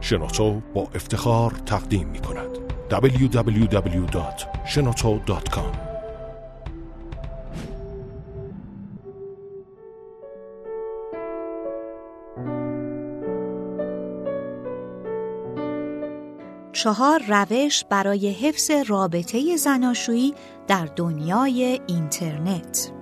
شنوتو با افتخار تقدیم می کند. www.shenoto.com چهار روش برای حفظ رابطه زناشویی در دنیای اینترنت.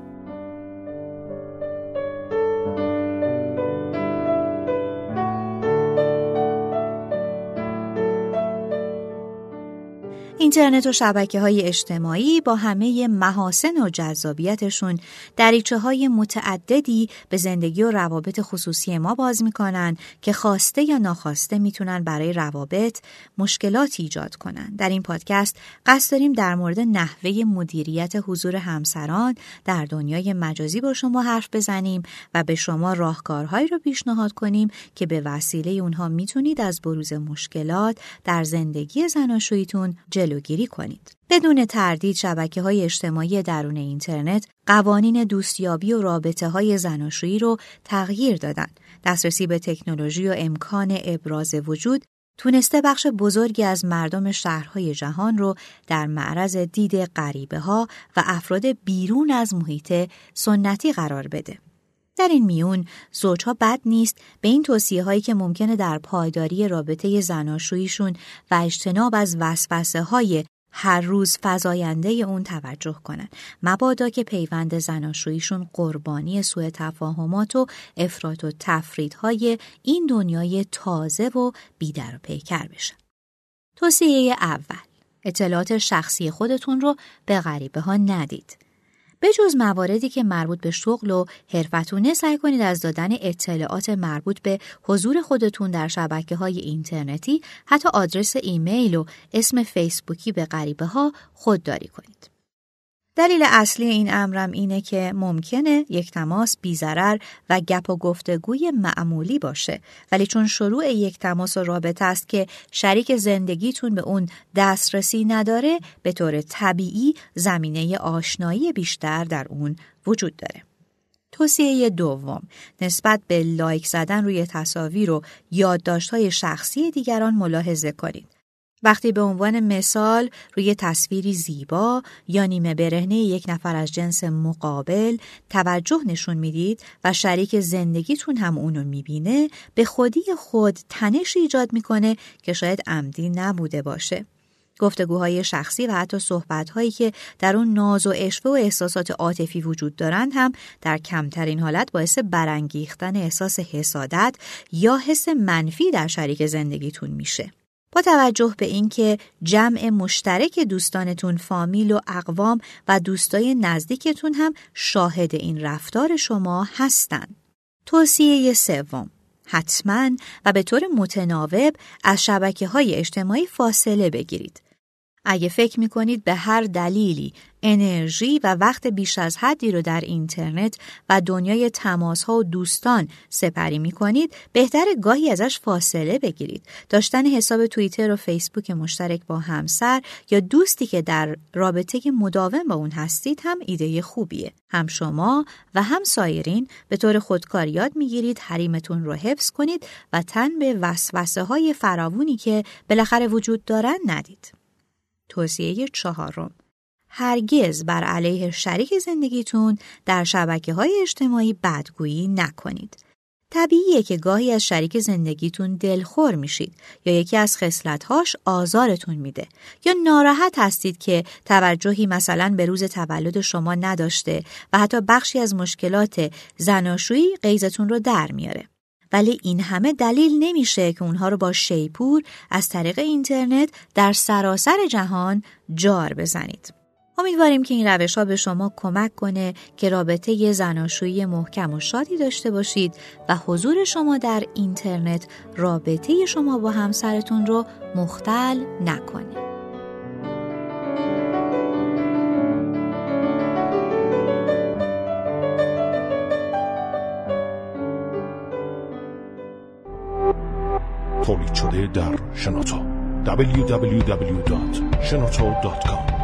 اینترنت و شبکه های اجتماعی با همه محاسن و جذابیتشون دریچه های متعددی به زندگی و روابط خصوصی ما باز می‌کنن که خواسته یا ناخواسته می‌تونن برای روابط مشکلاتی ایجاد کنن. در این پادکست قصد داریم در مورد نحوه مدیریت حضور همسران در دنیای مجازی با شما حرف بزنیم و به شما راهکارهایی رو پیشنهاد کنیم که به وسیله اونها می‌تونید از بروز مشکلات در زندگی زناشویتون جلوگیری کنید. بدون تردید شبکه های اجتماعی درون اینترنت قوانین دوستیابی و رابطه های زناشویی رو تغییر دادن. دسترسی به تکنولوژی و امکان ابراز وجود تونسته بخش بزرگی از مردم شهرهای جهان رو در معرض دید غریبه ها و افراد بیرون از محیط سنتی قرار بده. در این میون زوجها بد نیست به این توصیه هایی که ممکنه در پایداری رابطه زناشوییشون و اجتناب از وسوسه های هر روز فزاینده اون توجه کنن. مبادا که پیوند زناشوییشون قربانی سوء تفاهمات و افراط و تفریدهای این دنیای تازه و بیدر و پیکر بشن توصیه اول اطلاعات شخصی خودتون رو به غریبه ها ندید. به جز مواردی که مربوط به شغل و حرفتونه سعی کنید از دادن اطلاعات مربوط به حضور خودتون در شبکه های اینترنتی حتی آدرس ایمیل و اسم فیسبوکی به غریبه ها خودداری کنید. دلیل اصلی این امرم اینه که ممکنه یک تماس بیزرر و گپ و گفتگوی معمولی باشه ولی چون شروع یک تماس و رابطه است که شریک زندگیتون به اون دسترسی نداره به طور طبیعی زمینه آشنایی بیشتر در اون وجود داره. توصیه دوم نسبت به لایک زدن روی تصاویر و یادداشت‌های شخصی دیگران ملاحظه کنید. وقتی به عنوان مثال روی تصویری زیبا یا نیمه برهنه یک نفر از جنس مقابل توجه نشون می‌دید و شریک زندگیتون هم اونو می‌بینه به خودی خود تنش ایجاد می‌کنه که شاید عمدی نبوده باشه. گفتگوهای شخصی و حتی صحبتهایی که در اون ناز و اشوه و احساسات عاطفی وجود دارند هم در کمترین حالت باعث برانگیختن احساس حسادت یا حس منفی در شریک زندگیتون میشه. با توجه به اینکه جمع مشترک دوستانتون فامیل و اقوام و دوستای نزدیکتون هم شاهد این رفتار شما هستند. توصیه سوم حتما و به طور متناوب از شبکه های اجتماعی فاصله بگیرید. اگه فکر می‌کنید به هر دلیلی انرژی و وقت بیش از حدی رو در اینترنت و دنیای تماس ها و دوستان سپری می کنید بهتر گاهی ازش فاصله بگیرید. داشتن حساب توییتر و فیسبوک مشترک با همسر یا دوستی که در رابطه مداوم با اون هستید هم ایده خوبیه. هم شما و هم سایرین به طور خودکار یاد می‌گیرید حریمتون رو حفظ کنید و تن به وسوسه های فراوونی که بالاخره وجود دارن ندید. توصیه چهارم. هرگز بر علیه شریک زندگیتون در شبکه های اجتماعی بدگویی نکنید. طبیعیه که گاهی از شریک زندگیتون دلخور میشید یا یکی از خصلتهاش آزارتون میده یا ناراحت هستید که توجهی مثلا به روز تولد شما نداشته و حتی بخشی از مشکلات زناشویی قیزتون رو در میاره. ولی این همه دلیل نمیشه که اونها رو با شیپور از طریق اینترنت در سراسر جهان جار بزنید. امیدواریم که این روش ها به شما کمک کنه که رابطه یه زناشویی محکم و شادی داشته باشید و حضور شما در اینترنت رابطه شما با همسرتون رو مختل نکنه. تولید شده در شنوتو www.shenoto.com